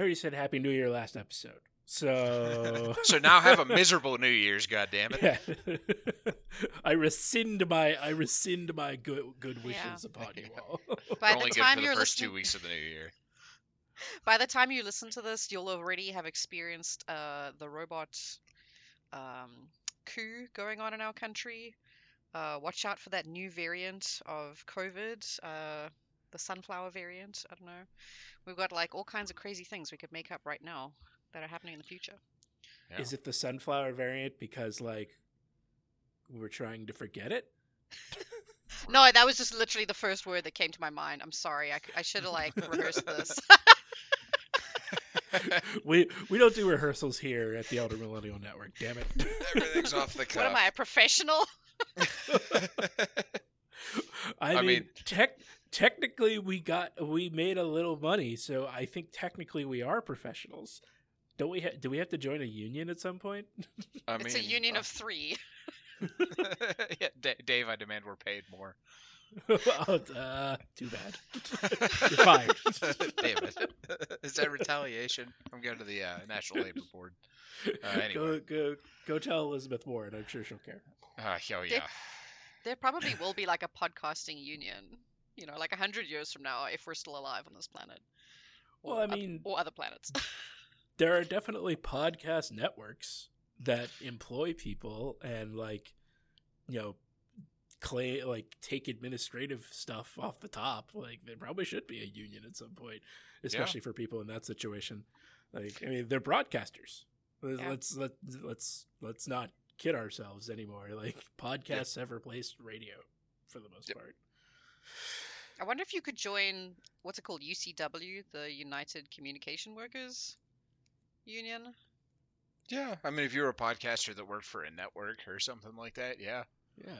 Yeah. I already said Happy New Year last episode. So So now have a miserable New Year's, goddammit. yeah. I rescind my I rescind my good good wishes Yeah. upon you all. By We're only the good time for the you're first two listening, weeks of the new year. by the time you listen to this, you'll already have experienced uh, the robot um, coup going on in our country. Uh, watch out for that new variant of COVID, uh, the sunflower variant. I don't know. We've got like all kinds of crazy things we could make up right now that are happening in the future. Yeah. Is it the sunflower variant because like we're trying to forget it? No, that was just literally the first word that came to my mind. I'm sorry. I should have like rehearsed this. we we don't do rehearsals here at the Elder Millennial Network. Damn it! Everything's off the cuff. what am I, a professional? I, I mean, mean- tech technically we got we made a little money, so I think technically we are professionals. Don't we? Ha- do we have to join a union at some point? I it's a union uh, of three. yeah, D- Dave, I demand we're paid more. oh, uh, too bad. You're fired. Damn it. Is that retaliation? I'm going to the uh, National Labor Board. Uh, anyway. Go go go tell Elizabeth Warren. I'm sure she'll care. Uh, oh, yeah. There probably will be like a podcasting union, you know, like a hundred years from now, if we're still alive on this planet. Well, I oth- mean- or other planets. There are definitely podcast networks that employ people and like, you know, clay like take administrative stuff off the top. Like there probably should be a union at some point, especially for people in that situation. Like I mean, they're broadcasters. Let's Yeah. let's let, let's let's not kid ourselves anymore. Like podcasts have replaced radio for the most Yep. part. I wonder if you could join what's it called, UCW, the United Communication Workers Union. Yeah. I mean, if you were a podcaster that worked for a network or something like that, yeah, Yeah.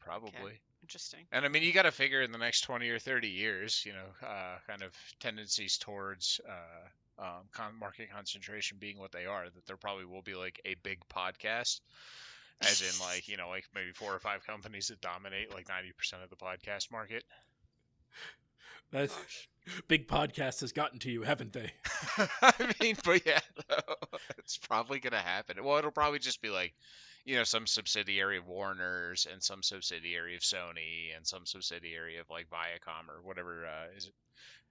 probably. Interesting. And I mean, you got to figure in the next 20 or 30 years, you know, uh, kind of tendencies towards uh, um, con- market concentration being what they are, that there probably will be like a big podcast, as in like, you know, like maybe four or five companies that dominate like 90% of the podcast market. That's big podcast has gotten to you, haven't they? I mean, but yeah, it's probably going to happen. Well, it'll probably just be like, you know, some subsidiary of Warner's and some subsidiary of Sony and some subsidiary of like Viacom or whatever uh, is it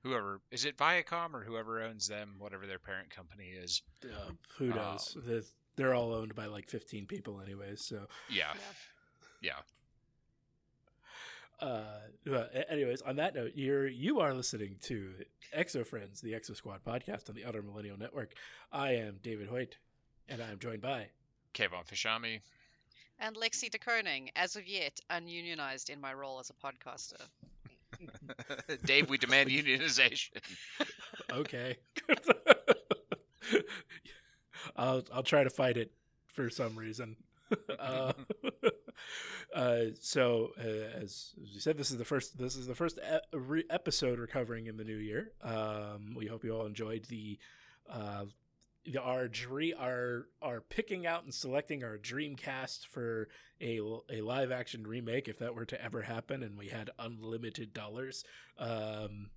whoever is it Viacom or whoever owns them, whatever their parent company is. Uh, who Um, knows? The- They're all owned by like 15 people, anyways. So, Yeah, yeah. Uh, anyways, on that note, you're you are listening to Exo Friends, the Exo Squad podcast on the Elder Millennial Network. I am David Hoyt, and I'm joined by Kevon Fishami. And Lexi DeKoning, as of yet, ununionized in my role as a podcaster. Dave, we demand unionization. okay. I'll I'll try to fight it for some reason. uh, uh, so uh, as, as said, this is the first this is the first e- re- episode we're covering in the new year. Um, we hope you all enjoyed the uh, the our dream our our picking out and selecting our dream cast for a a live action remake if that were to ever happen and we had unlimited dollars. Um,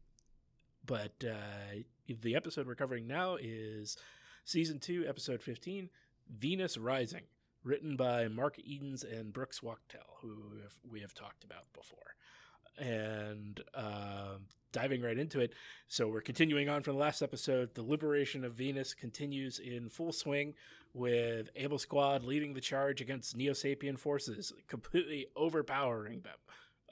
but uh, the episode we're covering now is season two, episode fifteen, Venus Rising, written by Mark Edens and Brooks Wachtel, who we have, talked about before. And um diving right into it, so we're continuing on from the last episode. The liberation of Venus continues in full swing, with Able Squad leading the charge against Neo Sapien forces, completely overpowering them.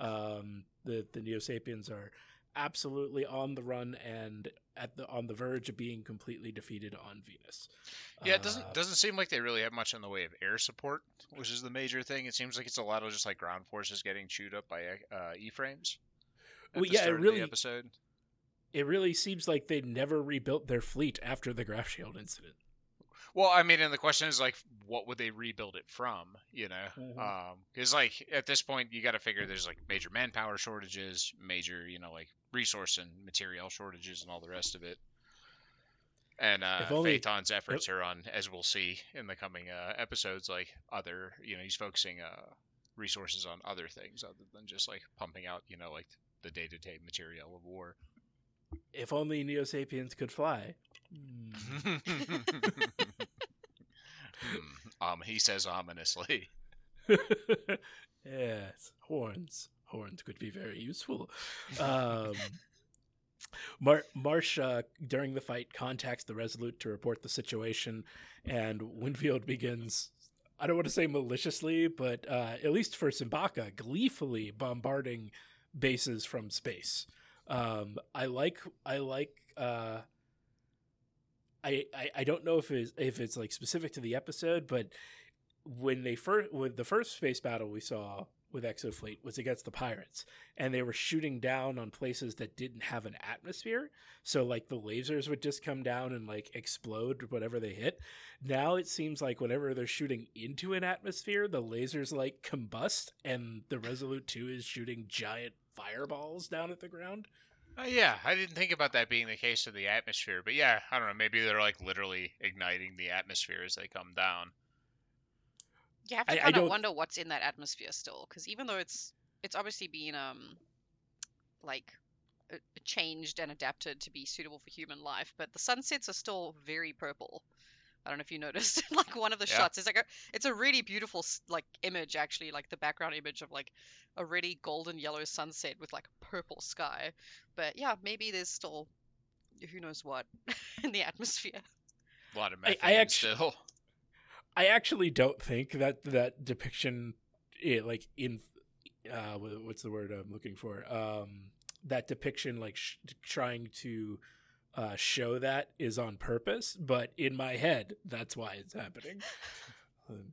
Um, the the Neo Sapiens are absolutely on the run and at the on the verge of being completely defeated on Venus. Yeah, it doesn't Uh, doesn't seem like they really have much in the way of air support, which is the major thing. It seems like it's a lot of just like ground forces getting chewed up by uh, E-frames. Well, yeah, it really- episode. it really seems like they never rebuilt their fleet after the Graph Shield incident. Well, I mean, and the question is like, what would they rebuild it from? You know, because like at this point, you got to figure there's like major manpower shortages, major you know like resource and material shortages, and all the rest of it. And uh, only- Phaeton's efforts are on, as we'll see in the coming uh, episodes, like other, you know, he's focusing uh, resources on other things other than just like pumping out, you know, like the day-to-day material of war. If only Neo Sapiens could fly, Hmm, um, he says ominously. yes, horns. Horns could be very useful. Um, Mar- Marsh, during the fight, contacts the Resolute to report the situation, and Winfield begins. I don't want to say maliciously, but uh, at least for Simbaka, gleefully bombarding bases from space. Um, I like. I like. Uh, I, I, I don't know if it's if it's like specific to the episode, but when they first with the first space battle we saw with Exofleet was against the pirates, and they were shooting down on places that didn't have an atmosphere. So like the lasers would just come down and like explode whatever they hit. Now it seems like whenever they're shooting into an atmosphere, the lasers like combust, and the Resolute Two is shooting giant fireballs down at the ground. Uh, yeah, I didn't think about that being the case of the atmosphere, but yeah, I don't know. Maybe they're like literally igniting the atmosphere as they come down. You have to I- I kind of don't- wonder what's in that atmosphere still, because even though it's it's obviously been um like uh, changed and adapted to be suitable for human life, but the sunsets are still very purple. I don't know if you noticed, like one of the Yeah. shots. is like a, it's a really beautiful like image actually, like the background image of like a really golden yellow sunset with like a purple sky. But yeah, maybe there's still who knows what in the atmosphere. A lot of I- methane I actu- still. I actually don't think that that depiction, eh, like in, uh, what's the word I'm looking for? Um, that depiction, like sh- trying to uh, show that, is on purpose. But in my head, that's why it's happening. Um,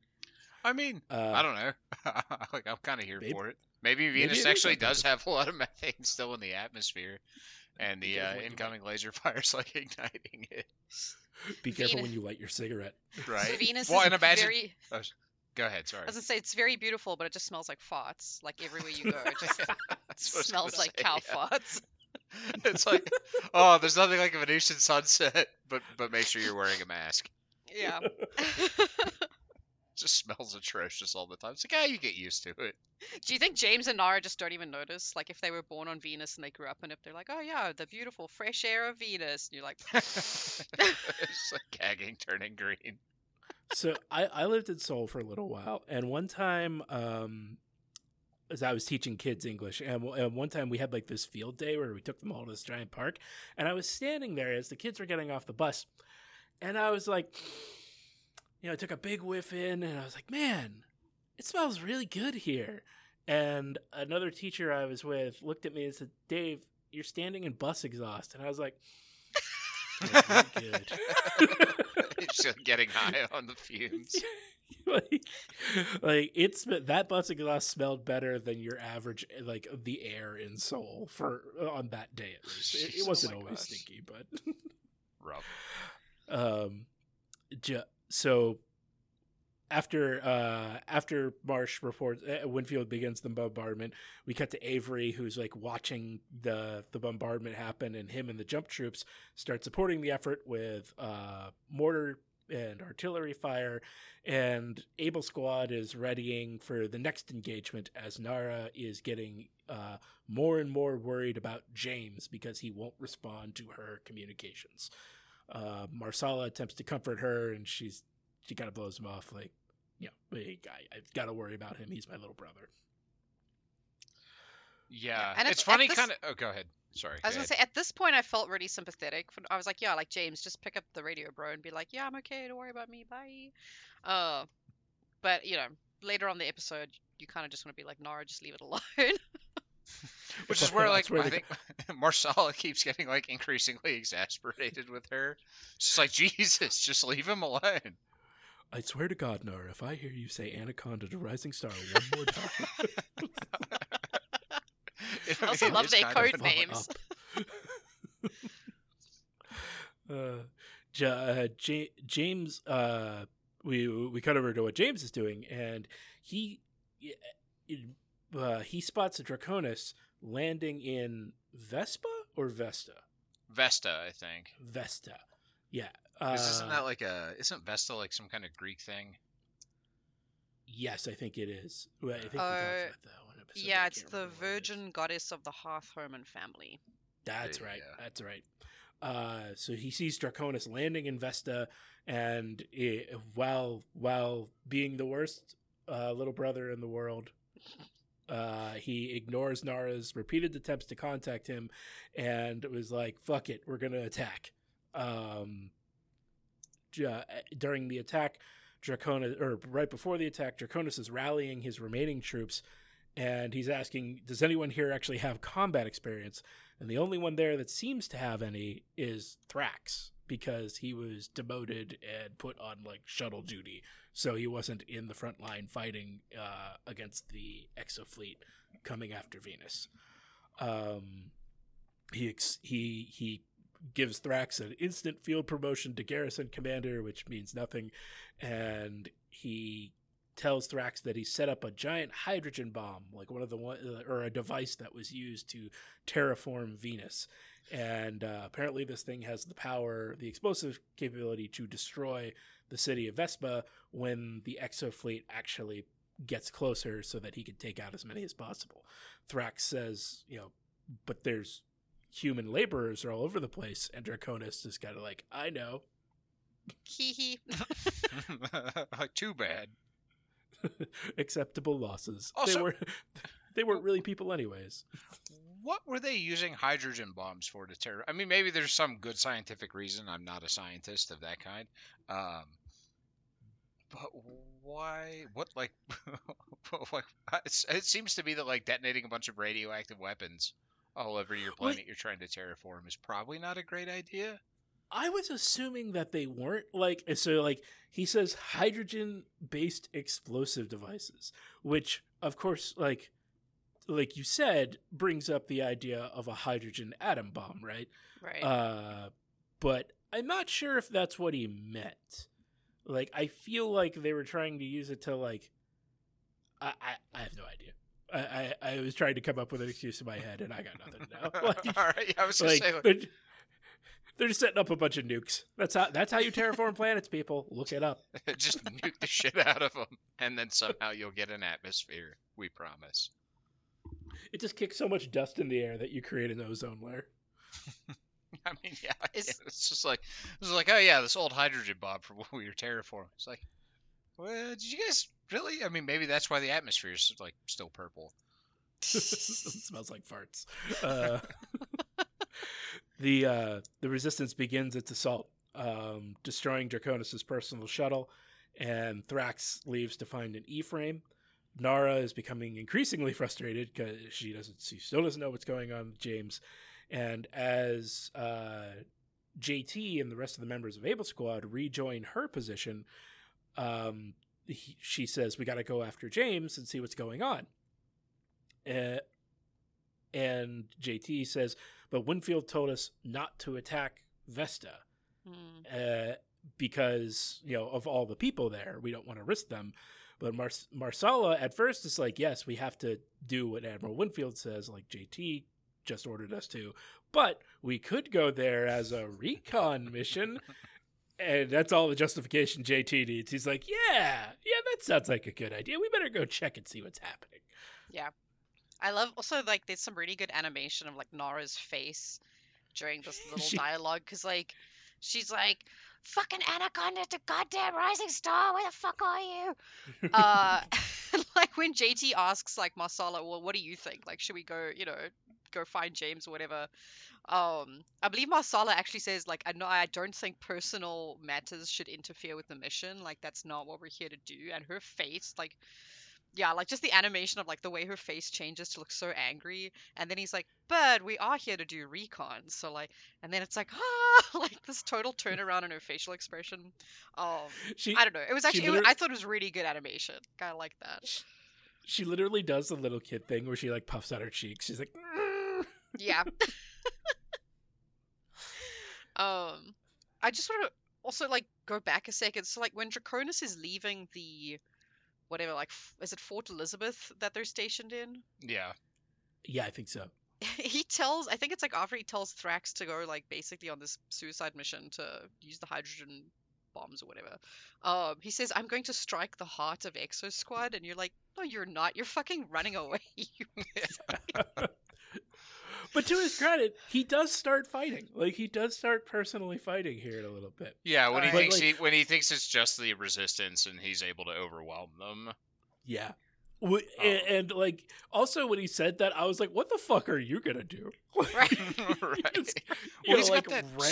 I mean, Uh, I don't know. like I'm kind of here maybe- for it. Maybe maybe Venus it is actually does have a lot of methane still in the atmosphere, and the uh, careful what you incoming laser fire's like igniting it. be careful Venus- when you light your cigarette. Right. Venus well, is and imagine. very. Go ahead. Sorry. I was gonna say it's very beautiful, but it just smells like farts. Like everywhere you go, it just That's what I was gonna smells like say, cow yeah. farts. it's like, oh, there's nothing like a Venusian sunset, but but make sure you're wearing a mask. Yeah. Just smells atrocious all the time. It's like, ah, you get used to it. Do you think James and Nara just don't even notice? Like if they were born on Venus and they grew up in it, they're like, oh yeah, the beautiful fresh air of Venus. And you're like, it's like gagging, turning green. so I, I lived in Seoul for a little while, and one time, um, as I was teaching kids English, and, and one time we had like this field day where we took them all to this giant park, and I was standing there as the kids were getting off the bus, and I was like, you know, I took a big whiff in, and I was like, man, it smells really good here. And another teacher I was with looked at me and said, Dave, you're standing in bus exhaust, and I was like, "Smells really good. just getting high on the fumes. like, like it's that bus exhaust smelled better than your average like the air in Seoul for on that day at least. It, it Oh wasn't my always gosh. stinky, but Rough. um, ju- so after uh after Marsh reports uh, Winfield begins the bombardment, we cut to Avery who's like watching the the bombardment happen, and him and the jump troops start supporting the effort with uh mortar and artillery fire, and Able Squad is readying for the next engagement as Nara is getting uh, more and more worried about James because he won't respond to her communications. Uh, Marsala attempts to comfort her, and she's she kind of blows him off, like, you know, I, I've got to worry about him. He's my little brother. Yeah, and it's at funny. Kind of. Oh, go ahead. Sorry. I was go gonna say at this point I felt really sympathetic. I was like, yeah, like James, just pick up the radio, bro, and be like, yeah, I'm okay. Don't worry about me. Bye. Uh, but you know, later on the episode, you kind of just want to be like, Nara, just leave it alone. Which is where, like, That's where I they- think Marsala keeps getting like increasingly exasperated with her. She's like, Jesus, just leave him alone. I swear to God, Nora, if I hear you say Anaconda to Rising Star one more time, I also mean, love it's their kind of code names. uh, Ja- uh, Ja- James, uh, we we cut over to what James is doing, and he uh, he spots a Draconis landing in Vespa or Vesta. Vesta, I think. Vesta, yeah. Uh, 'Cause isn't that like a? Isn't Vesta like some kind of Greek thing? yes, I think it is. Well, I think we Uh, talked about that one episode. yeah, it's the remember what it is. virgin goddess of the hearth home and family. That's There right. go. That's right. Uh, so he sees Draconis landing in Vesta, and it, while while being the worst uh, little brother in the world, uh, he ignores Nara's repeated attempts to contact him, and was like, "Fuck it, we're gonna attack." Um, uh, during the attack, Draconis, or right before the attack, Draconis is rallying his remaining troops, and he's asking, "Does anyone here actually have combat experience?" And the only one there that seems to have any is Thrax, because he was demoted and put on like shuttle duty, so he wasn't in the front line fighting uh, against the Exo fleet coming after Venus. Um, he ex- he he gives Thrax an instant field promotion to garrison commander, which means nothing, and he tells Thrax that he set up a giant hydrogen bomb, like one of the one or a device that was used to terraform Venus. And uh, apparently, this thing has the power, the explosive capability to destroy the city of Vespa when the Exo fleet actually gets closer, so that he can take out as many as possible. Thrax says, you know, but there's human laborers are all over the place, and Draconis is kind of like, I know. Hee hee. Too bad. Acceptable losses. they were they weren't really people anyways. What were they using hydrogen bombs for to terror? I mean, maybe there's some good scientific reason. I'm not a scientist of that kind. Um, but why? What like? like it seems to be that like detonating a bunch of radioactive weapons all over your planet you're trying to terraform is probably not a great idea. I was assuming that they weren't like so like he says hydrogen based explosive devices, which of course like like you said brings up the idea of a hydrogen atom bomb, right? Right. Uh but I'm not sure if that's what he meant. Like I feel like they were trying to use it to like I I, I have no idea. I, I, I was trying to come up with an excuse in my head and I got nothing now. Like, all right, yeah, I was like, say. Like, they're, they're just setting up a bunch of nukes. That's how that's how you terraform planets, people. Look it up. just nuke the shit out of them, and then somehow you'll get an atmosphere. We promise. It just kicks so much dust in the air that you create an ozone layer. I mean, yeah, Is- yeah, it's just like it's like, oh yeah, this old hydrogen bomb from when we were terraforming. It's like, well, did you guys really? I mean, maybe that's why the atmosphere is like still purple. it smells like farts. Uh, the uh, the resistance begins its assault, um, destroying Draconis' personal shuttle, and Thrax leaves to find an E-frame. Nara is becoming increasingly frustrated because she doesn't, she still doesn't know what's going on with James, and as uh, JT and the rest of the members of Able Squad rejoin her position, um, he, she says, "We got to go after James and see what's going on." Uh, and JT says, "But Winfield told us not to attack Vesta Hmm. uh, because you know of all the people there. We don't want to risk them." But Mar- Marsala at first is like, "Yes, we have to do what Admiral Winfield says, like JT just ordered us to, but we could go there as a recon mission." And that's all the justification JT needs. He's like, yeah, yeah, that sounds like a good idea. We better go check and see what's happening. Yeah. I love also like there's some really good animation of like Nara's face during this little She- dialogue because like she's like fucking anaconda to goddamn rising star where the fuck are you? Uh like when jt asks like marsala well what do you think? Like should we go you know go find james or whatever? Um i believe marsala actually says like i know i don't think personal matters should interfere with the mission. Like that's not what we're here to do. And her face like yeah, like just the animation of like the way her face changes to look so angry, and then he's like, "But we are here to do recon." So like, and then it's like, ah, like this total turnaround in her facial expression. Um, She I don't know. It was actually, it was- I thought it was really good animation. Kind of like that. she literally does the little kid thing where she like puffs out her cheeks. She's like. Yeah. um, I just want to also like go back a second. So like when Draconis is leaving the whatever, like, is it Fort Elizabeth that they're stationed in? Yeah. yeah, I think so. he tells I think it's like after he tells Thrax to go like basically on this suicide mission to use the hydrogen bombs or whatever. Um, he says, "I'm going to strike the heart of Exo Squad," and you're like, "No, you're not. You're fucking running away." But to his credit, he does start fighting. Like he does start personally fighting here in a little bit. Yeah, when he Alright. thinks But, he, when he thinks it's just the resistance and he's able to overwhelm them. Yeah. W- Oh. and, and like also when he said that, I was like, "What the fuck are you gonna do?" Right. right. It's- Well, you he's know, got that. ra-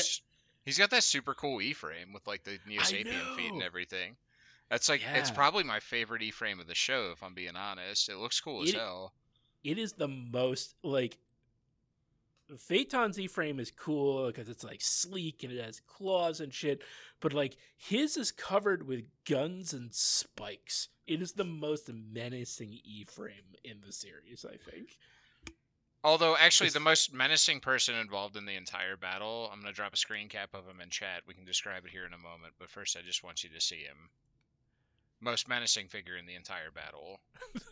He's got that super cool E frame with like the Neo Sapien feet and everything. That's like it's probably my favorite E frame of the show, if I'm being honest. It looks cool as hell. it is the most like Phaeton's E frame is cool because it's like sleek and it has claws and shit, but like his is covered with guns and spikes. It is the most menacing E frame in the series, I think. Although, actually, the most menacing person involved in the entire battle, I'm going to drop a screen cap of him in chat. We can describe it here in a moment, but first, I just want you to see him. Most menacing figure in the entire battle.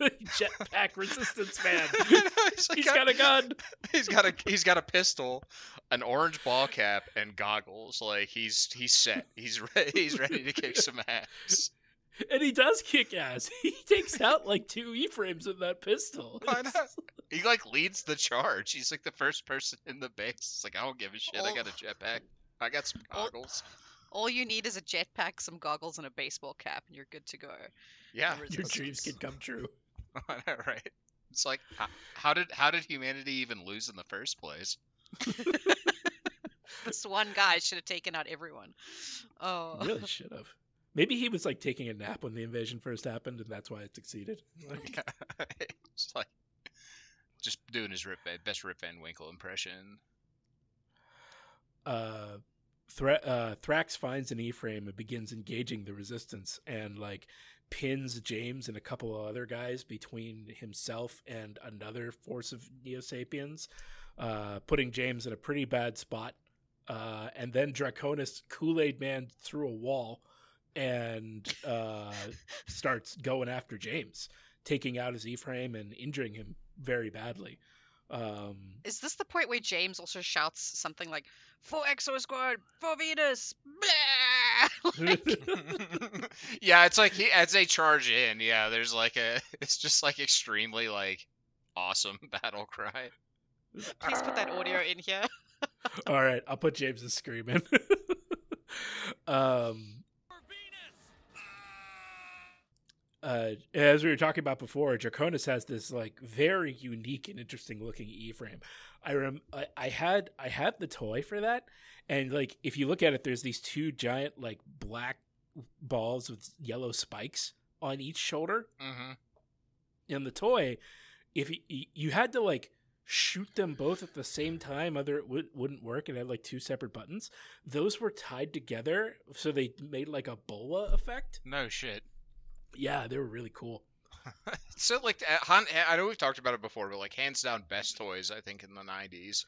Jetpack resistance man. he's, like He's got a gun. He's got a he's got a pistol, an orange ball cap, and goggles. Like he's he's set. He's ready. He's ready to kick some ass. And he does kick ass. He takes out like two E frames with that pistol. He like leads the charge. He's like the first person in the base. It's like I don't give a shit. I Oh. got a jetpack. I got some Oh. Goggles. All you need is a jetpack, some goggles, and a baseball cap, and you're good to go. Yeah, Your Your dreams can come true. I know, right. It's like how, how did how did humanity even lose in the first place? This one guy should have taken out everyone. Oh, Really should have. Maybe he was like taking a nap when the invasion first happened, and that's why it succeeded. Like, Yeah. it's like just doing his Rip best Rip Van Winkle impression. uh, Thra- uh, Thrax finds an E-frame and begins engaging the resistance, and like pins James and a couple of other guys between himself and another force of Neo Sapiens, uh, putting James in a pretty bad spot. Uh, and then Draconis Kool Aid Man through a wall and uh, starts going after James, taking out his E-frame and injuring him very badly. Um, is this the point where James also shouts something like "For Exo Squad, for Venus"? Blah! Like, yeah, it's like he, as they charge in, yeah, there's like a it's just like extremely like awesome battle cry. please put that audio in here. All right, I'll put James's scream in. um, uh, as we were talking about before, Draconis has this like very unique and interesting looking E frame. I rem I, I had I had the toy for that, and like if you look at it, there's these two giant like black balls with yellow spikes on each shoulder. hmm In the toy, if you, you had to like shoot them both at the same time, other it would, wouldn't work. It had like two separate buttons. Those were tied together, so they made like a bola effect. No shit. Yeah, they were really cool. So like uh, Han, I know we've talked about it before, but like hands down best toys I think in the '90s.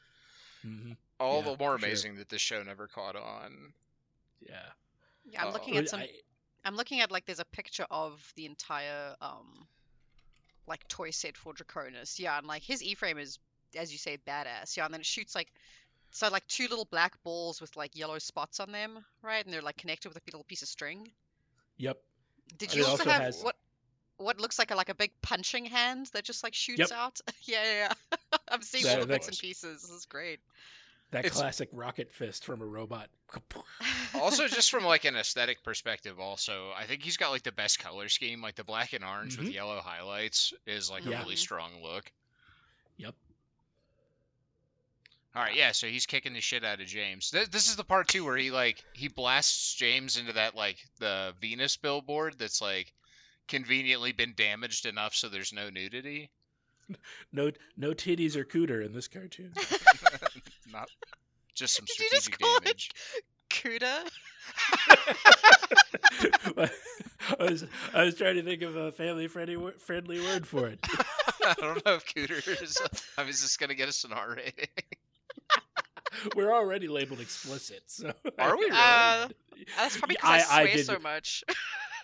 hmm All Yeah, the more for sure. amazing that this show never caught on. Yeah, Yeah, I'm Uh, looking at some. I- I'm looking at like there's a picture of the entire um like toy set for Draconis. Yeah, and like his E-frame is as you say badass. Yeah, and then it shoots like so like two little black balls with like yellow spots on them, right? And they're like connected with a little piece of string. yep. Did you also, also have has- what what looks like a like a big punching hand that just like shoots Yep. out? yeah, yeah, yeah. I'm seeing That- all the bits and pieces. This is great. That It's- classic rocket fist from a robot. also, just from like an aesthetic perspective, also I think he's got like the best color scheme. Like the black and orange with Mhm. yellow highlights is like Yeah. a really strong look. Yep. All right, yeah. So he's kicking the shit out of James. Th- this is the part too where he like he blasts James into that like the Venus billboard that's like conveniently been damaged enough so there's no nudity. No, no titties or cooter in this cartoon. Not just some Did you just strategic call it- damage. Cuda. I was I was trying to think of a family friendly friendly word for it. I don't know if Cooter is. I mean, is this gonna get us an R rating? We're already labeled explicit, so Are we really? Uh, That's probably because I, I- I swear did- so much.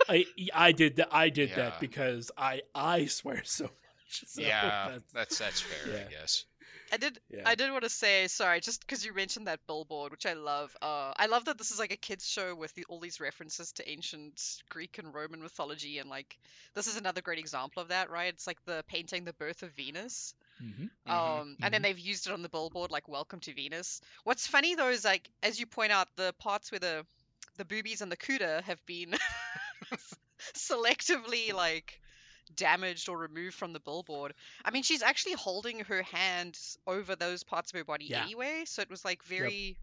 I I did that. I did Yeah. that because I I swear so much. So yeah, that's- that's that's fair, yeah. I guess. I did. yeah. I did want to say sorry, just because you mentioned that billboard, which I love. Uh, I love that this is like a kids show with the, all these references to ancient Greek and Roman mythology, and like this is another great example of that, right? It's like the painting the birth of Venus. Mm-hmm. Um, and then mhm. they've used it on the billboard like "Welcome to Venus." What's funny though is like, as you point out, the parts where the the boobies and the cuda have been selectively like damaged or removed from the billboard. I mean, she's actually holding her hand over those parts of her body Yeah. anyway, so it was like very.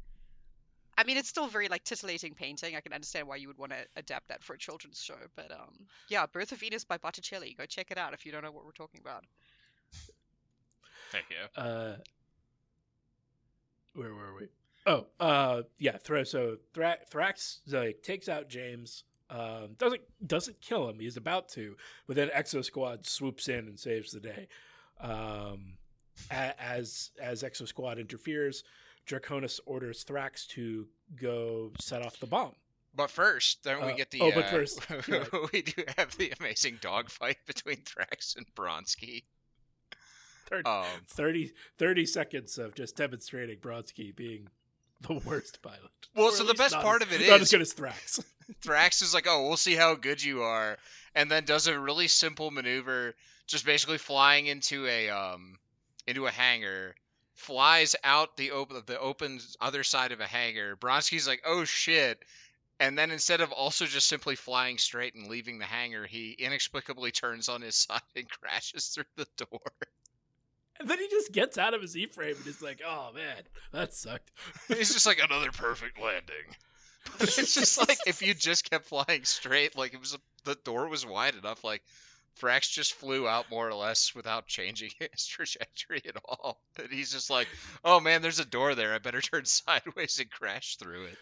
I mean, it's still very like titillating painting. I can understand why you would want to adapt that for a children's show, but um, yeah, Birth of Venus by Botticelli. Go check it out if you don't know what we're talking about. Thank you. Uh, where were we? Oh, uh, yeah. Thra- so Thra- Thrax like takes out James. Um, doesn't doesn't kill him. He's about to, but then Exo Squad swoops in and saves the day. Um, a- as as Exo Squad interferes, Draconis orders Thrax to go set off the bomb. But first, don't we Uh, get the? oh, but uh, first, we do have the amazing dogfight between Thrax and Bronsky. Third- Um, 30, 30 seconds of just demonstrating Bronsky being the worst pilot. Well, so the best part as- of it not is- as good as Thrax. Thrax is like, "Oh, we'll see how good you are," and then does a really simple maneuver, just basically flying into a um into a hangar, flies out the open the open other side of a hangar. Bronsky's like, "Oh shit." And then instead of also just simply flying straight and leaving the hangar, he inexplicably turns on his side and crashes through the door. And then he just gets out of his E-frame and is like, "Oh man, that sucked." He's just like another perfect landing. But it's just like if you just kept flying straight, like it was the door was wide enough, like Thrax just flew out more or less without changing his trajectory at all. And he's just like, "Oh man, there's a door there. I better turn sideways and crash through it."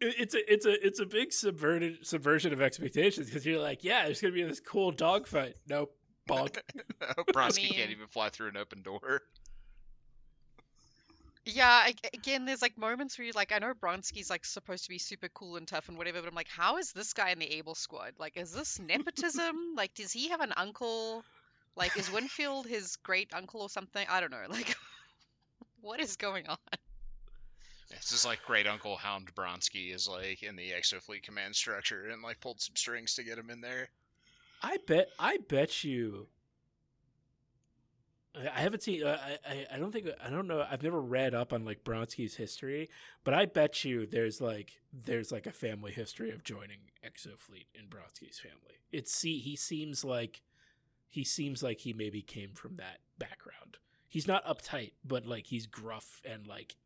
It- It's a it's a it's a big subverted subversion of expectations because you're like, yeah, there's gonna be this cool dogfight. Nope, bonk. Bronsky can't even fly through an open door. Yeah, I, again, there's like moments where you're like, I know Bronsky's like supposed to be super cool and tough and whatever, but I'm like, how is this guy in the Able Squad? Like, is this nepotism? like, does he have an uncle? Like, is Winfield his great uncle or something? I don't know. Like, what is going on? This is like great uncle Hound Bronsky is like in the Exofleet command structure and like pulled some strings to get him in there. I bet I bet you. I I haven't seen. Uh, I I don't think I don't know. I've never read up on like Bronsky's history, but I bet you there's like there's like a family history of joining Exofleet in Bronsky's family. It's see he seems like he seems like he maybe came from that background. He's not uptight, but like he's gruff and like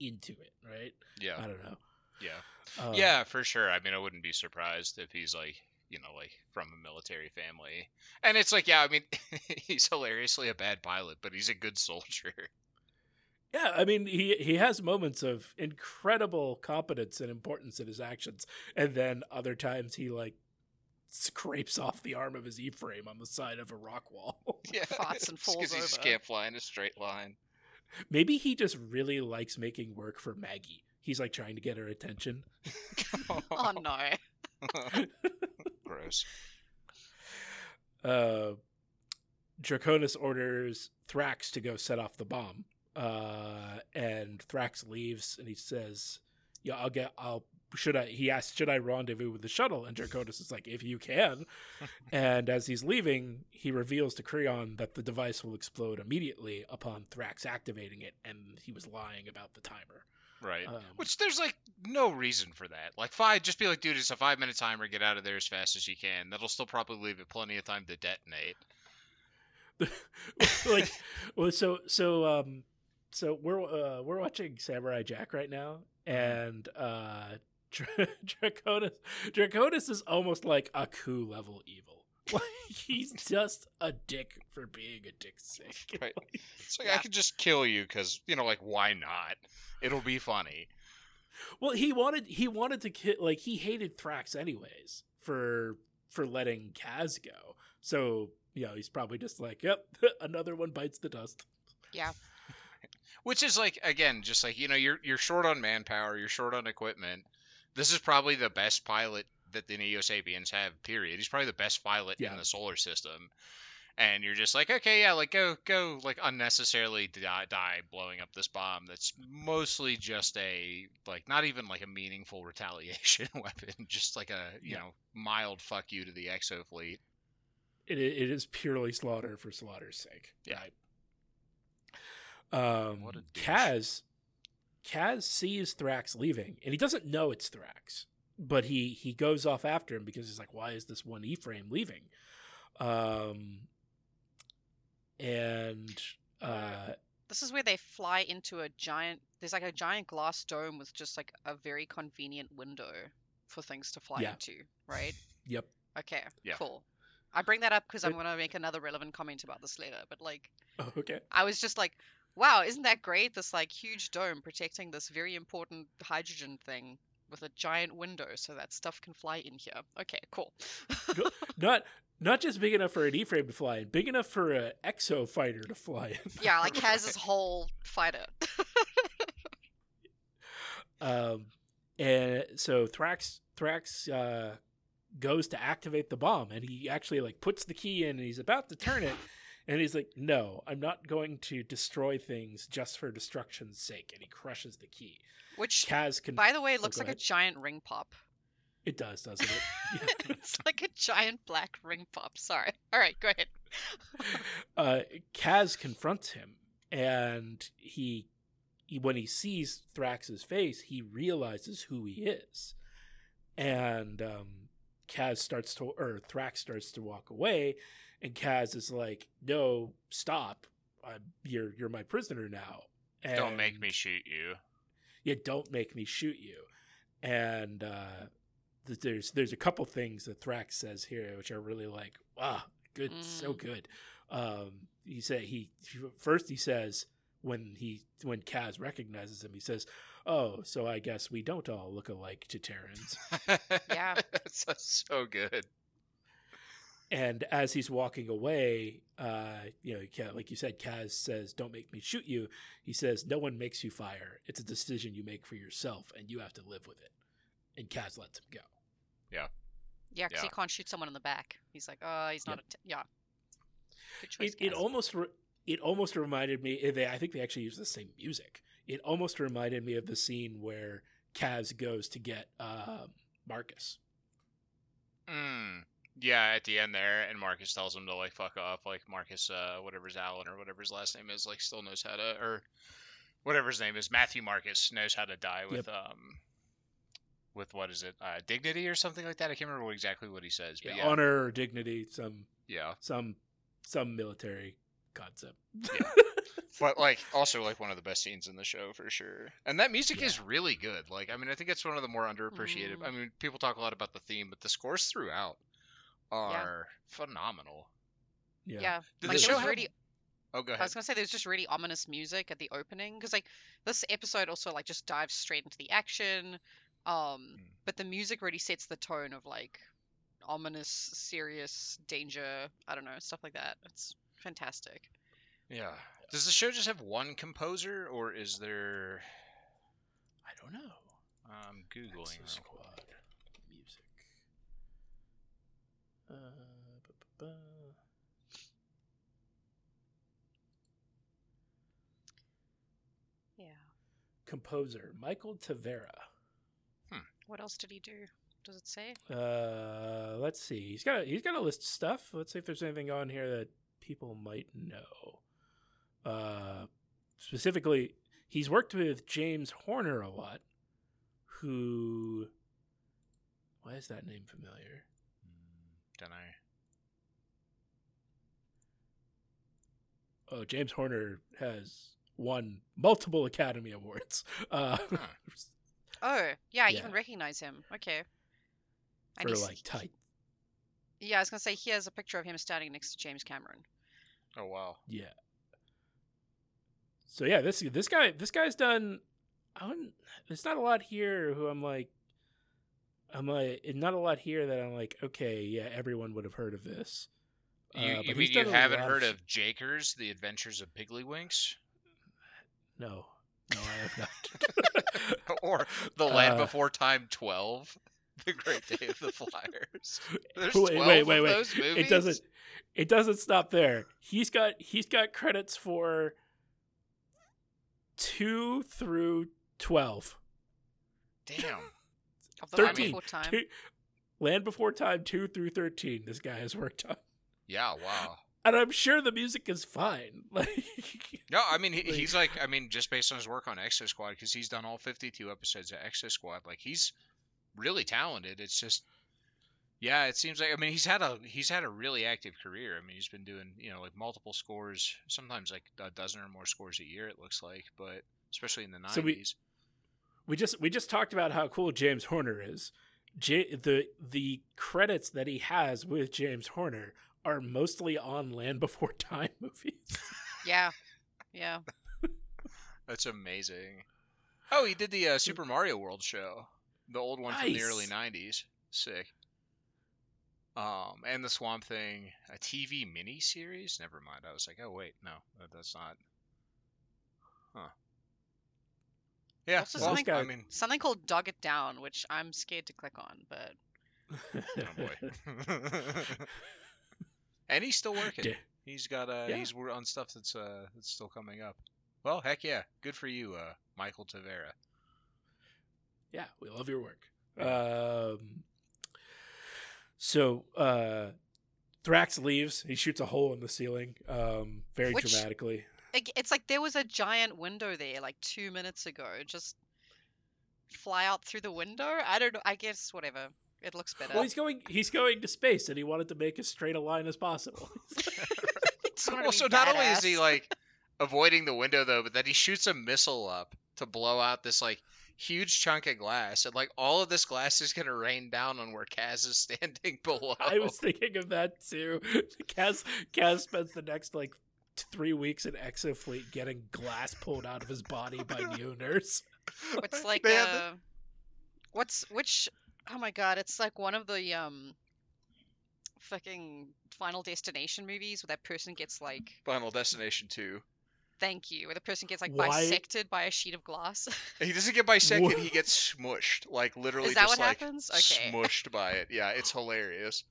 into it, right? Yeah, I don't know. yeah. Um, yeah, for sure. I mean, I wouldn't be surprised if he's like, you know, like from a military family. And it's like, yeah, I mean, he's hilariously a bad pilot, but he's a good soldier. Yeah, I mean, he he has moments of incredible competence and importance in his actions, and then other times he like scrapes off the arm of his E-frame on the side of a rock wall. Yeah, Farts and falls because he just can't fly in a straight line. Maybe he just really likes making work for Maggie. He's like trying to get her attention. Oh no. Gross. Uh, Draconis orders Thrax to go set off the bomb. Uh, and Thrax leaves and he says, "Yeah, I'll get. I'll should I?" He asks, "Should I rendezvous with the shuttle?" And Draconis is like, "If you can." and as he's leaving, he reveals to Creon that the device will explode immediately upon Thrax activating it, and he was lying about the timer. Right. Um, Which there's like no reason for that. Like five, just be like, dude, it's a five minute timer. Get out of there as fast as you can. That'll still probably leave it plenty of time to detonate. like well so so um so we're uh we're watching samurai jack right now and uh Dra- draconis draconis is almost like Aku level evil he's just a dick for being a dick sake Right. It's like I could just kill you because you know, like why not? It'll be funny. well he wanted he wanted to ki- like he hated thrax anyways for for letting kaz go so you know he's probably just like yep another one bites the dust Yeah. Which is like again, just like you know, you're you're short on manpower, you're short on equipment. This is probably the best pilot that the Neo Sapiens have. Period. He's probably the best pilot Yeah. in the solar system. And you're just like, okay, yeah, like go go like unnecessarily die, die blowing up this bomb. That's mostly just a like not even like a meaningful retaliation weapon, just like a you Yeah. know mild fuck you to the Exo fleet. it, it is purely slaughter for slaughter's sake Yeah. right? Um, What a douche. Kaz, Kaz sees Thrax leaving, and he doesn't know it's Thrax, but he he goes off after him because he's like, "Why is this one E-frame leaving?" Um, and uh, This is where they fly into a giant. There's like a giant glass dome with just like a very convenient window for things to fly Yeah. into, right? yep, Okay, Yeah. cool. I bring that up because I'm going to make another relevant comment about this later. But like, oh, okay, I was just like, wow, isn't that great? This like huge dome protecting this very important hydrogen thing with a giant window so that stuff can fly in here. Okay, cool. not not just big enough for an E-frame to fly in, big enough for an Exo fighter to fly in. yeah, like has his whole fighter. Um, and so Thrax Thrax uh, goes to activate the bomb, and he actually like puts the key in, and he's about to turn it, and he's like, "No, I'm not going to destroy things just for destruction's sake." And he crushes the key. Which, Kaz can. by the way, Oh, looks like a giant ring pop. It does, doesn't it? Yeah. it's like a giant black ring pop. Sorry. All right, go ahead. uh, Kaz confronts him, and he, he when he sees Thrax's face, he realizes who he is, and um, Kaz starts to or Thrax starts to walk away, and Kaz is like, "No, stop! I'm, you're you're my prisoner now. Don't make me shoot you. yeah, don't make me shoot you. And uh, th- there's there's a couple things that Thrax says here which are really like, ah, good, so Mm. good. Um, he said he first he says when he when Kaz recognizes him, he says, "Oh, so I guess we don't all look alike to Terrans." Yeah. that's, that's so good. And as he's walking away, uh, you know, like you said, Kaz says, "Don't make me shoot you." He says, "No one makes you fire. It's a decision you make for yourself, and you have to live with it." And Kaz lets him go. Yeah, Yeah, because he can't shoot someone in the back. He's like, oh, he's not Yep. a. T- yeah. Choice, It, it almost re- it almost reminded me. eh, They, I think they actually use the same music. It almost reminded me of the scene where Kaz goes to get um, Marcus. Mm. Yeah, at the end there, and Marcus tells him to like fuck off. Like Marcus, uh, whatever's Allen or whatever his last name is, like still knows how to, or whatever his name is, Matthew Marcus knows how to die with um, with what is it, uh, dignity or something like that. I can't remember what, exactly what he says, but yeah, Honor or dignity, some yeah. some some military concept. But like also like one of the best scenes in the show for sure. And that music is really good. Like I mean I think it's one of the more underappreciated. Mm. I mean people talk a lot about the theme, but the scores throughout are phenomenal. yeah. Yeah. Did like the it show was have- really. Oh, go ahead. I was gonna say there's just really ominous music at the opening because like this episode also like just dives straight into the action, um, Hmm. but the music really sets the tone of like ominous, serious danger. I don't know stuff like that. It's fantastic. Yeah. Does the show just have one composer or is there I don't know. I'm googling Exo real. Squad music. Uh, ba-ba-ba. Yeah. Composer Michael Tavera. What else did he do? Does it say? Uh, let's see. He's got a, he's got a list of stuff. Let's see if there's anything on here that people might know. Uh, specifically, he's worked with James Horner a lot. Who? Why is that name familiar? Don't know. Oh, James Horner has won multiple Academy Awards. Uh, Oh, yeah, I Yeah. even recognize him. Okay. And for he's- like tight. Yeah, I was gonna say he has a picture of him standing next to James Cameron. Oh wow. Yeah. So yeah, this this guy this guy's done. I wouldn't, there's not a lot here who I'm like. I'm like not a lot here that I'm like okay yeah everyone would have heard of this. You, Uh, you but mean he's you haven't lot heard of Jakers, The Adventures of Piggly No, no, I have not. or The Land Uh, Before Time 12? The Great Day of the Flyers. There's Wait, 12 wait, wait, wait. those movies? It doesn't. It doesn't stop there. He's got he's got credits for two through twelve. Damn. The Land 13. Before Time. Two, Land Before Time two through thirteen. This guy has worked on. Yeah, wow. And I'm sure the music is fine. Like, No, I mean he, Like- he's like I mean just based on his work on Exo Squad because he's done all 52 episodes of Exo Squad. Like he's really talented. It's just yeah, it seems like I mean he's had a he's had a really active career. I mean he's been doing you know like multiple scores, sometimes like a dozen or more scores a year. It looks like, but especially in the 90s. So we- we just we just talked about how cool James Horner is. J- the the credits that he has with James Horner are mostly on Land Before Time movies. Yeah. Yeah. That's amazing. Oh, he did the uh, Super Mario World show, the old one from the early '90s. Sick. Um, and the Swamp Thing, a TV mini series. Never mind. I was like, oh wait, no, that- that's not. Huh. Yeah. Also well, something- I mean, Something called Dog It Down, which I'm scared to click on, but oh boy. and he's still working. Yeah. He's got uh, Yeah. he's wor- on stuff that's uh, that's still coming up. Well, heck yeah, good for you, uh, Michael Tavera. yeah, we love your work. Um, so uh, Thrax leaves. He shoots a hole in the ceiling, um, very Which- dramatically. it's like there was a giant window there like two minutes ago. Just fly out through the window. I don't know. I guess whatever. It looks better. Well, he's going. He's going to space, and he wanted to make as straight a line as possible. Just wanted to Well, so not only is he like avoiding the window though, but then he shoots a missile up to blow out this like huge chunk of glass, and like all of this glass is gonna rain down on where Kaz is standing below. I was thinking of that too. Kaz Kaz spends the next like three weeks in Exofleet getting glass pulled out of his body by neoners. It's like They have uh, what's which? Oh my god! It's like one of the um, fucking Final Destination movies where that person gets like, Final Destination Two. thank you, where the person gets like Why- bisected by a sheet of glass. He doesn't get bisected; What? he gets smushed, like literally Is that just what like happens? Okay. smushed by it. Yeah, it's hilarious.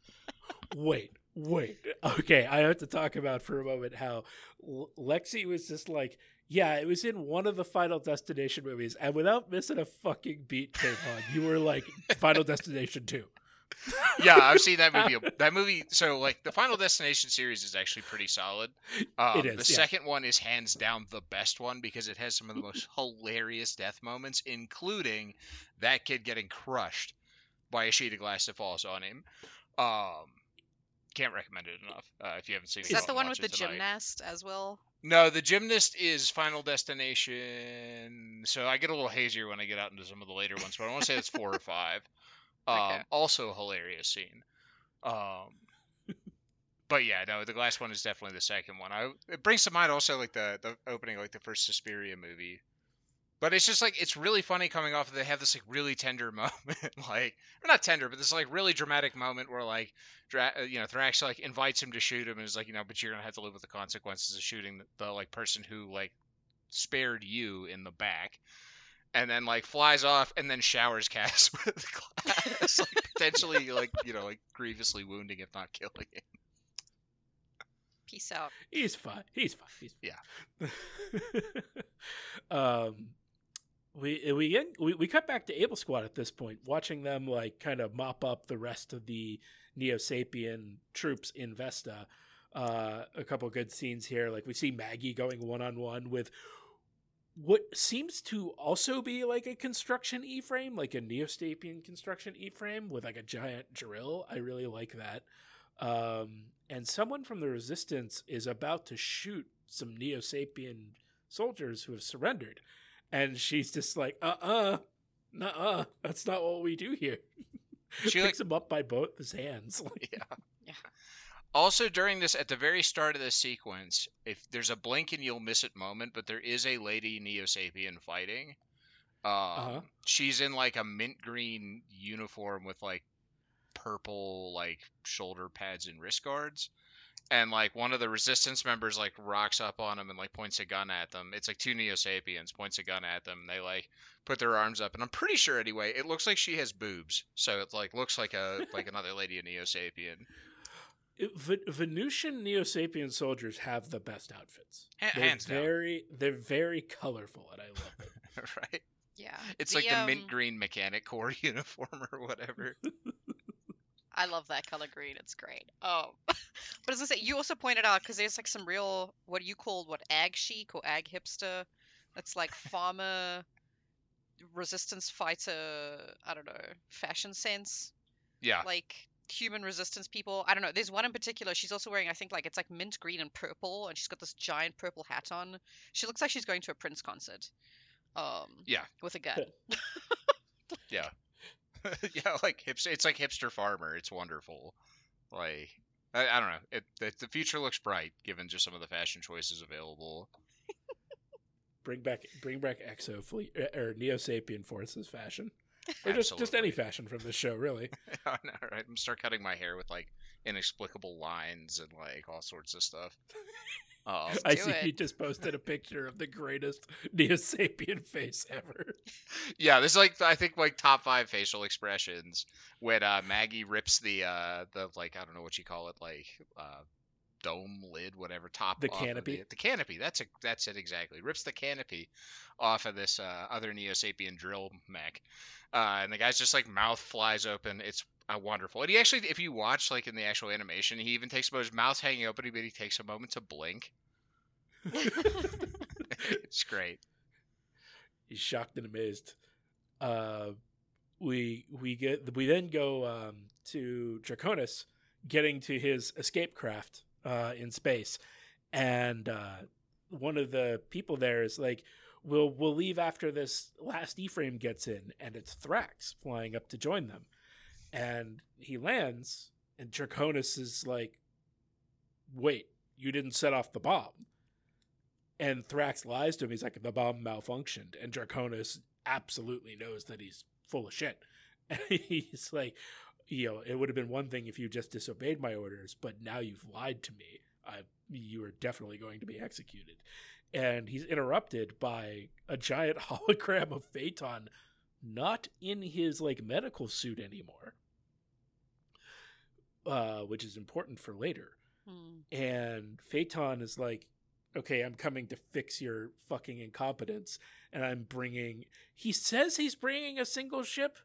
Wait, wait. Okay, I have to talk about for a moment how L- Lexi was just like, yeah, it was in one of the Final Destination movies, and without missing a fucking beat, Kayvon, you were like, Final Destination 2. Yeah, I've seen that movie. That movie. So like the Final Destination series is actually pretty solid. Um, It is, The yeah. second one is hands down the best one because it has some of the most hilarious death moments, including that kid getting crushed by a sheet of glass that falls on him. Um, can't recommend it enough. Uh, if you haven't seen it, Is go that the one with the tonight. gymnast as well? No, the gymnast is Final Destination. So I get a little hazier when I get out into some of the later ones, but I want to say it's four or five. Um, Okay. Also a hilarious scene. Um, but yeah, no, the last one is definitely the second one. I it brings to mind also like the the opening, like the first Suspiria movie. But it's just like it's really funny coming off. Of, they have this like really tender moment, like or not tender, but this like really dramatic moment where like, Dra- uh, you know, Thrax like invites him to shoot him and is like, you know, but you're gonna have to live with the consequences of shooting the, the like person who like spared you in the back, and then like flies off and then showers Kaz with the glass, like potentially like you know like grievously wounding if not killing him. Peace out. He's fine. He's fine. He's Yeah. um, we we we we cut back to Able Squad at this point, watching them like kind of mop up the rest of the Neo Sapien troops in Vesta. Uh, a couple good scenes here, like we see Maggie going one on one with what seems to also be like a construction E frame, like a Neo Sapien construction E frame with like a giant drill. I really like that. Um, and someone from the resistance is about to shoot some Neo Sapien soldiers who have surrendered. And she's just like, uh uh-uh, uh, that's not what we do here. She, Picks him up by both his hands. Yeah. Yeah. Also, during this, at the very start of this sequence, if there's a blink and you'll miss it moment, but there is a lady Neo Sapien fighting. Um, Uh-huh. She's in like a mint green uniform with like purple like shoulder pads and wrist guards. And like one of the resistance members like rocks up on them and like points a gun at them. It's like two Neo Sapiens points a gun at them. And they like put their arms up, and I'm pretty sure anyway. It looks like she has boobs, so it like looks like a like another lady in Neo Sapien. it- Ve- Venusian Neo Sapien soldiers have the best outfits. Ha- They're hands down. very, they're very colorful, and I love it. right? Yeah. It's like the mint um, green mechanic corps uniform or whatever. I love that color green. It's great. Oh, but as I say, you also pointed out because there's like some real what you called what ag chic or ag hipster. That's like farmer resistance fighter. I don't know fashion sense. Yeah. Like human resistance people. I don't know. There's one in particular. She's also wearing I think like it's like mint green and purple, and she's got this giant purple hat on. She looks like she's going to a Prince concert. Um. Yeah. With a gun. yeah. yeah, like hipster. It's like hipster farmer. It's wonderful. Like I, I don't know. It, it the future looks bright given just some of the fashion choices available. Bring back, bring back Exo Fleet or er, Neo Sapien Forces fashion, or just just any fashion from this show, really. I know, right? I'm gonna start cutting my hair with like inexplicable lines and like all sorts of stuff. Um, I see it. you just posted a picture of the greatest Neo Sapien face ever. yeah, this is like I think like top five facial expressions when uh, Maggie rips the uh, the like I don't know what you call it like uh, dome lid whatever top The canopy? the, the canopy. That's a, that's it exactly. Rips the canopy off of this uh, other Neo Sapien drill mech. Uh, and the guy's just like mouth flies open. It's uh, wonderful. And he actually if you watch like in the actual animation he even takes about his mouth hanging open but he takes a moment to blink. It's great. He's shocked and amazed. Uh, we we get we then go um, to Draconis, getting to his escape craft uh, in space, and uh, one of the people there is like, "We'll we'll leave after this last E-frame gets in," and it's Thrax flying up to join them, and he lands, and Draconis is like, "Wait, you didn't set off the bomb." And Thrax lies to him. He's like, the bomb malfunctioned. And Draconis absolutely knows that he's full of shit. And he's like, you know, it would have been one thing if you just disobeyed my orders, but now you've lied to me. I, you are definitely going to be executed. And he's interrupted by a giant hologram of Phaeton, not in his like medical suit anymore, uh, which is important for later Hmm. and Phaeton is like, okay, I'm coming to fix your fucking incompetence, and I'm bringing. He says he's bringing a single ship,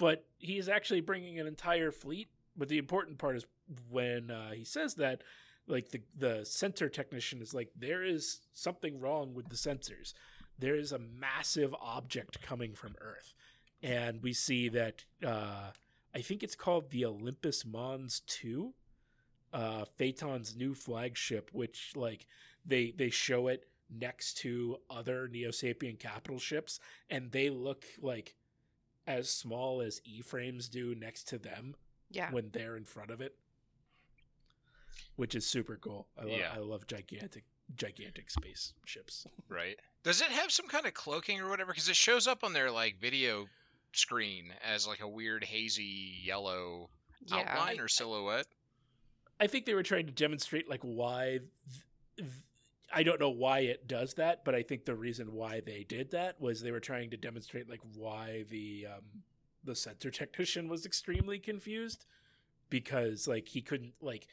but he's actually bringing an entire fleet. But the important part is when uh, he says that, like the the sensor technician is like, there is something wrong with the sensors. There is a massive object coming from Earth, and we see that. Uh, I think it's called the Olympus Mons two uh Phaeton's new flagship, which like they they show it next to other Neo Sapien capital ships, and they look like as small as E frames do next to them Yeah. when they're in front of it. Which is super cool. I love Yeah. I love gigantic gigantic spaceships. Right. Does it have some kind of cloaking or whatever? Because it shows up on their like video screen as like a weird hazy yellow Yeah. outline or silhouette. I think they were trying to demonstrate like why th- th- I don't know why it does that, but I think the reason why they did that was they were trying to demonstrate like why the um the sensor technician was extremely confused because like he couldn't like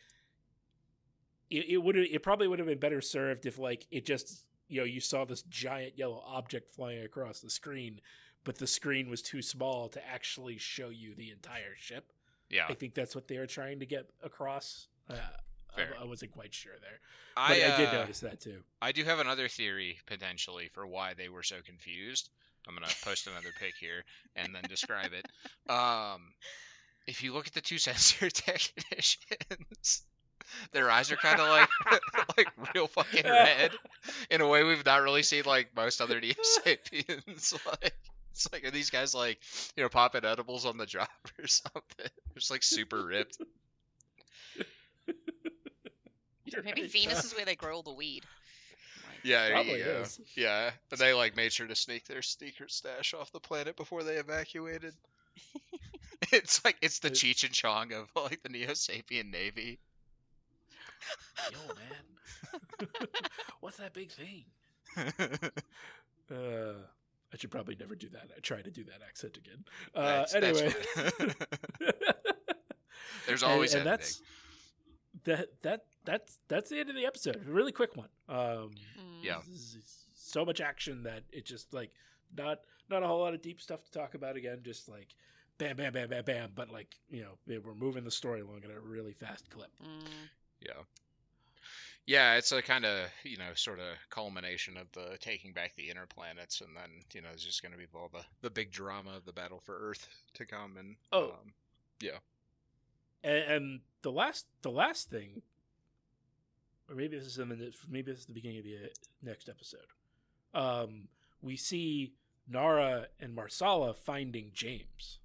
it, it would it probably would have been better served if like it just you know you saw this giant yellow object flying across the screen but the screen was too small to actually show you the entire ship Yeah. I think that's what they were trying to get across. Uh. I, I wasn't quite sure there, I, I, did uh, notice that too. I do have another theory potentially for why they were so confused. I'm gonna post another pic here and then describe it. Um, if you look at the two sensor technicians, their eyes are kind of like like real fucking red in a way we've not really seen like most other Neo Sapiens. like it's like are these guys like you know popping edibles on the job or something? Just like super ripped. You're Maybe right, Venus is where they grow all the weed. Yeah, there Probably you go. is. Yeah, but they like made sure to sneak their secret stash off the planet before they evacuated. it's like it's the It- Cheech and Chong of like the Neo Sapien Navy. Yo, man, what's that big thing? Uh, I should probably never do that. I try to do that accent again. Uh, That's- that's anyway, fine. There's always and, editing. that's that that that's that's the end of the episode. A really quick one. Um, Mm. Yeah. s- s- so much action that it just like not not a whole lot of deep stuff to talk about again. Just like bam, bam, bam, bam, bam, but like you know we're moving the story along at a really fast clip. Mm. Yeah. Yeah, it's a kind of, you know, sort of culmination of the taking back the inner planets, and then, you know, there's just going to be all the, the big drama of the battle for Earth to come. And, Oh. um, yeah, And, and the last the last thing, or maybe this is in the, maybe this is the beginning of the uh, next episode. Um, we see Nara and Marsala finding James.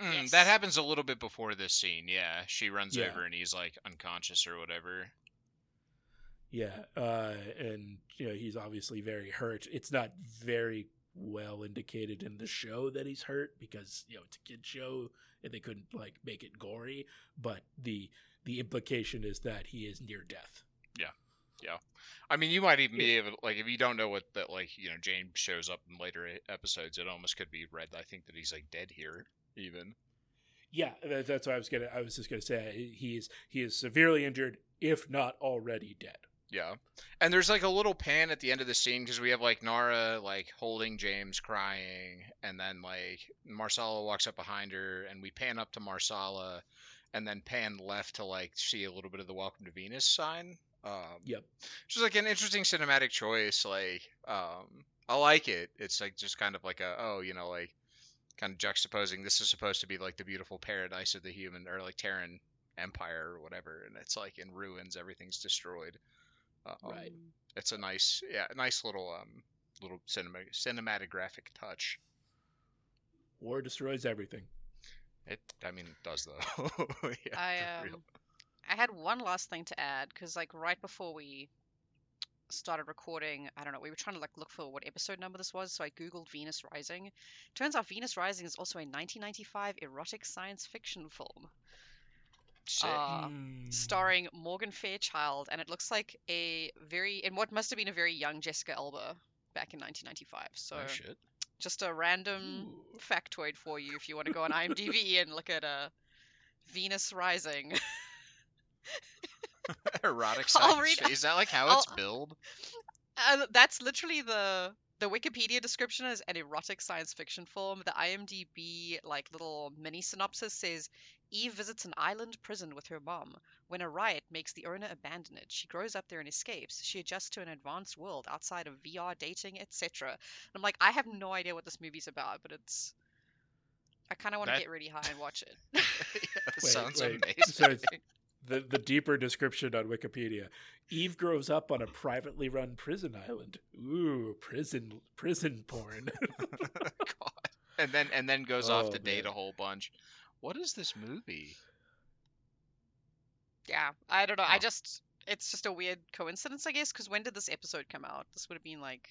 mm, Yes. that happens a little bit before this scene. Yeah. She runs Yeah. over and he's like unconscious or whatever. Yeah, uh, and you know he's obviously very hurt. It's not very well indicated in the show that he's hurt because you know it's a kid show and they couldn't like make it gory. But the the implication is that he is near death. Yeah. Yeah. I mean, you might even be able, like, if you don't know what that, like, you know, James shows up in later episodes, it almost could be read. I think that he's like dead here, even. Yeah, that's what I was gonna. I was just gonna say he is he is severely injured, if not already dead. Yeah. And there's like a little pan at the end of the scene because we have like Nara like holding James crying and then like Marsala walks up behind her and we pan up to Marsala and then pan left to like see a little bit of the Welcome to Venus sign. Um Yep. which is like an interesting cinematic choice. Like um I like it. It's like just kind of like a oh, you know, like kind of juxtaposing this is supposed to be like the beautiful paradise of the human or like Terran empire or whatever and it's like in ruins everything's destroyed um, Right. it's a nice yeah nice little um little cinema cinematographic touch War destroys everything. It i mean it does though yeah, I um, I had one last thing to add because like right before we started recording, I don't know, we were trying to like look for what episode number this was, so I googled Venus Rising. Turns out Venus Rising is also a 1995 erotic science fiction film Sick. uh, Hmm. starring Morgan Fairchild, and it looks like a very in what must have been a very young Jessica Alba back in 1995. So oh shit just a random Ooh. factoid for you if you want to go on IMDb and look at uh, Venus Rising. erotic science read- is that like how I'll- it's billed Uh, that's literally the the Wikipedia description is an erotic science fiction film. The IMDb like little mini synopsis says Eve visits an island prison with her mom. When a riot makes the owner abandon it, she grows up there and escapes. She adjusts to an advanced world outside of VR dating, etc. I'm like, I have no idea what this movie's about, but it's. I kind of want to That- get really high and watch it. yeah, it Wait, sounds wait, amazing so the the deeper description on Wikipedia. Eve grows up on a privately run prison island. Ooh, prison prison porn. God. and then and then goes off Oh, to date a whole bunch what is this movie Yeah, I don't know. I just. It's just a weird coincidence, I guess, because when did this episode come out? This would have been like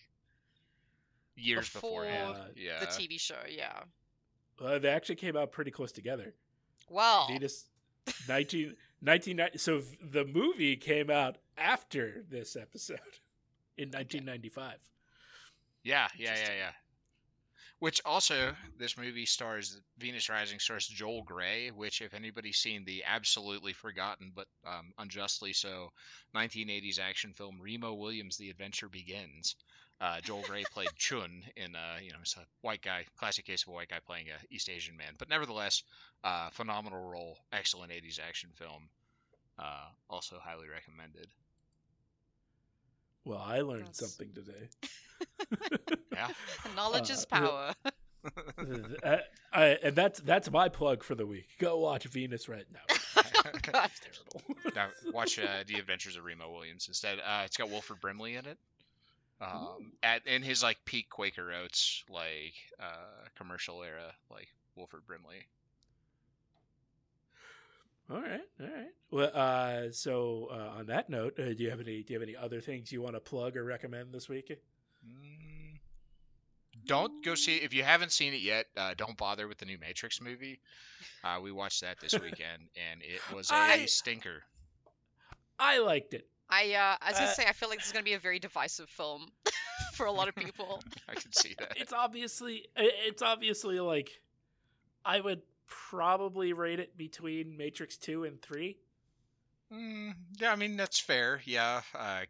years Before beforehand Uh, yeah the TV show, yeah. uh, they actually came out pretty close together. Well, Venus 19, 1990 so the movie came out after this episode in 1995. Yeah, yeah, yeah, yeah. Which also, this movie stars Venus Rising stars Joel Grey, which, if anybody's seen the absolutely forgotten but um, unjustly so 1980s action film Remo Williams: The Adventure Begins, uh, Joel Grey played Chiun in, uh, you know, it's a white guy, classic case of a white guy playing a East Asian man, but nevertheless, uh, phenomenal role, excellent 80s action film, uh, also highly recommended. Well, I learned That's- something today. Yeah. knowledge uh, is power. Uh, I, and that's that's my plug for the week. Go watch Venus right now. God. It's terrible. now watch uh, The Adventures of Remo Williams instead. Uh, it's got Wilford Brimley in it. Um, at in his like peak Quaker Oats like uh, commercial era, like Wilford Brimley. All right, all right. Well, uh, so uh, on that note, uh, do you have any do you have any other things you want to plug or recommend this week? Mm. Don't go see if you haven't seen it yet. Uh, don't bother with the new Matrix movie. Uh, we watched that this weekend, and it was a I- stinker. I liked it. I uh, I was gonna Uh, say I feel like this is gonna be a very divisive film for a lot of people. I can see that. It's obviously it's obviously like I would probably rate it between Matrix two and three. Mm, yeah, I mean that's fair. Yeah, uh,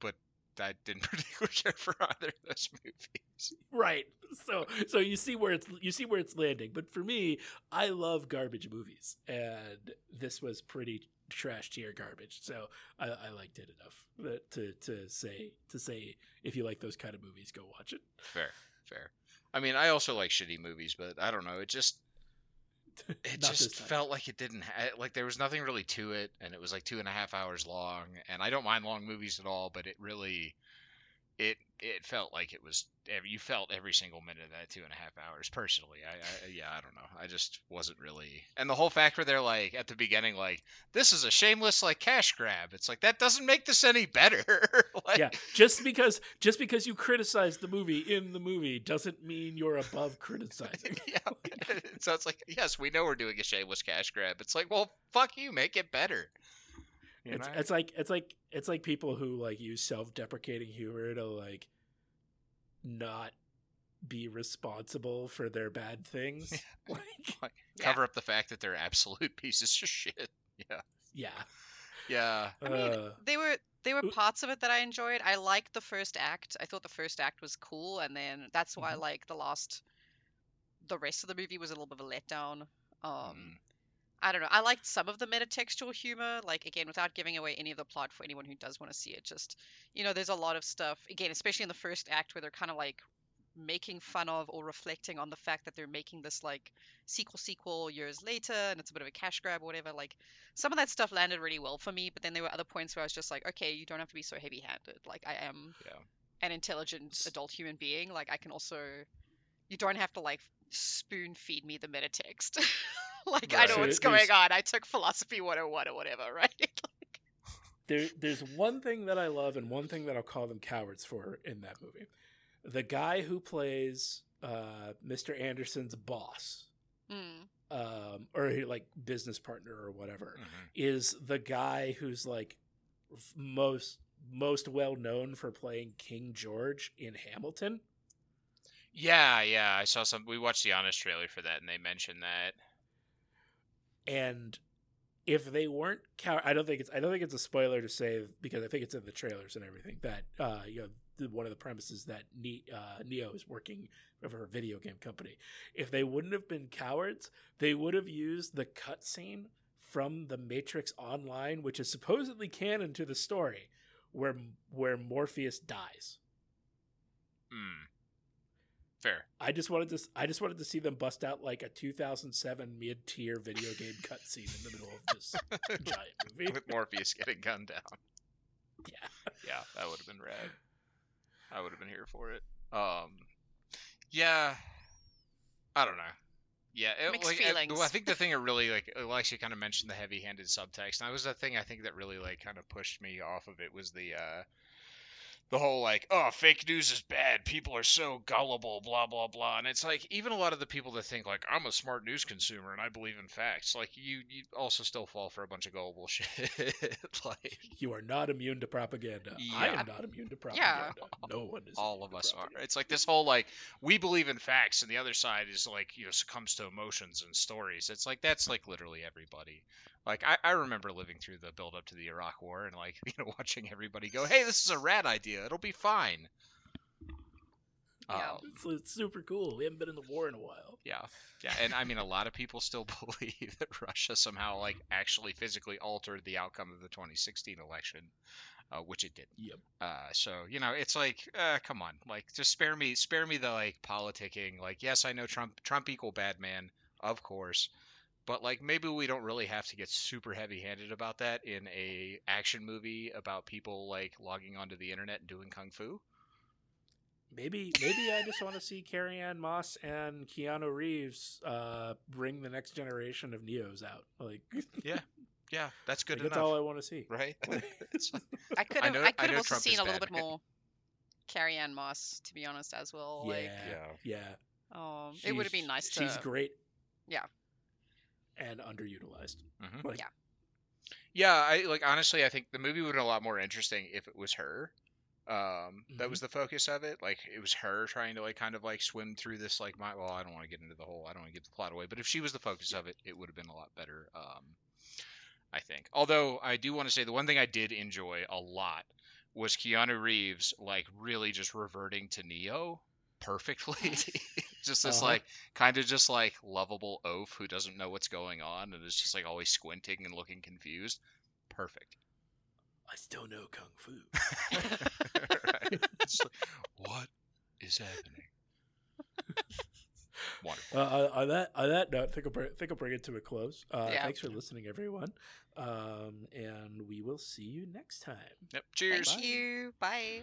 but I didn't particularly care for either of those movies. right. So so you see where it's you see where it's landing. But for me, I love garbage movies, and this was pretty trash tier garbage. So I, I liked it enough to to say to say if you like those kind of movies, go watch it. Fair, fair. I mean, I also like shitty movies, but I don't know. It just it just felt like it didn't ha- like there was nothing really to it, and it was like two and a half hours long. And I don't mind long movies at all, but it really it it felt like it was you felt every single minute of that two and a half hours personally. I, I yeah i don't know. I just wasn't really and the whole fact where they're like at the beginning like this is a shameless like cash grab. It's like that doesn't make this any better. Like, yeah, just because just because you criticize the movie in the movie doesn't mean you're above criticizing. yeah. So it's like yes we know we're doing a shameless cash grab. It's like well fuck you make it better It's, know? it's like it's like it's like people who like use self-deprecating humor to like not be responsible for their bad things. Like, Like, Yeah. cover up the fact that they're absolute pieces of shit yeah yeah. yeah I mean, Uh, they were they were parts of it that I enjoyed. I liked the first act. I thought the first act was cool, and then that's why Mhm. like the last, the rest of the movie was a little bit of a letdown. Um, Mm. I don't know. I liked some of the metatextual humor, like again, without giving away any of the plot for anyone who does want to see it. Just you know, there's a lot of stuff again, especially in the first act where they're kind of like making fun of or reflecting on the fact that they're making this like sequel sequel years later and it's a bit of a cash grab or whatever like some of that stuff landed really well for me but then there were other points where i was just like okay you don't have to be so heavy handed like i am Yeah. an intelligent adult human being like i can also you don't have to like spoon feed me the metatext like i know So what's there's- going on i took philosophy 101 or whatever right there, there's one thing that I love and one thing that I'll call them cowards for in that movie. The guy who plays uh, Mr. Anderson's boss, Mm. um, or like business partner or whatever, Mhm. is the guy who's like f- most most well known for playing King George in Hamilton. Yeah, yeah. I saw some. We watched the honest trailer for that, and they mentioned that. And if they weren't cow- I don't think it's I don't think it's a spoiler to say because I think it's in the trailers and everything that uh, you know the, one of the premises that ne- uh, Neo is working for a video game company. If they wouldn't have been cowards, they would have used the cutscene from the Matrix Online, which is supposedly canon to the story, where where Morpheus dies. Hmm. Fair. I just wanted to I just wanted to see them bust out like a 2007 mid tier video game cutscene in the middle of this giant movie. With Morpheus getting gunned down. Yeah. Yeah, that would have been rad. I would have been here for it. Um. Yeah. I don't know. Yeah, it, Mixed like, I- feelings. well, I think the thing that really like Alexia kind of mentioned the heavy-handed subtext, and that was the thing I think that really like kind of pushed me off of it was the uh the whole like oh fake news is bad. People are so gullible blah blah blah. And it's like even a lot of the people that think like i'm a smart news consumer and i believe in facts like you you also still fall for a bunch of gullible shit like You are not immune to propaganda. I am not immune to propaganda. No one is. all of us are. it's like this whole like we believe in facts and the other side is like you know succumbs to emotions and stories. It's like that's like literally everybody like i, I remember living through the build up to the iraq war and like you know watching everybody go hey this is a rad idea it'll be fine Yeah. Um, It's, it's super cool. We haven't been in the war in a while. Yeah, yeah, and I mean, a lot of people still believe that Russia somehow, like, actually physically altered the outcome of the 2016 election, uh, which it didn't. Yep. Uh, so you know, it's like, uh, come on, like, just spare me, spare me the like politicking. Like, yes, I know Trump, Trump equal bad man, of course, but like, maybe we don't really have to get super heavy-handed about that in a action movie about people like logging onto the internet and doing kung fu. Maybe maybe I just want to see Carrie Ann Moss and Keanu Reeves uh, bring the next generation of Neos out. Like Yeah, Yeah, that's good that's enough, That's all I want to see. right? I could I have know- i, I could know have also Trump seen a little bad. bit more carrie ann moss to be honest as well Yeah, like yeah. yeah. um it would have been nice to She's great. Yeah. And underutilized. Mhm. Like, Yeah. Yeah, I like honestly, I think the movie would have been a lot more interesting if it was her. Um, that Mhm. was the focus of it. Like it was her trying to like kind of like swim through this like my well, I don't want to get into the whole, I don't want to give the plot away, but if she was the focus of it, it would have been a lot better. Um, I think. Although I do want to say the one thing I did enjoy a lot was Keanu Reeves like really just reverting to Neo perfectly. just this Uh-huh. like kind of just like lovable oaf who doesn't know what's going on and is just like always squinting and looking confused. Perfect. I still know kung fu. right. It's like, what is happening? Wonderful. Uh, on- on that on that note, I think I'll bring, think I'll bring it to a close. Uh, Yeah. Thanks for listening, everyone, um, and we will see you next time. Yep. Cheers. Thank you. Bye.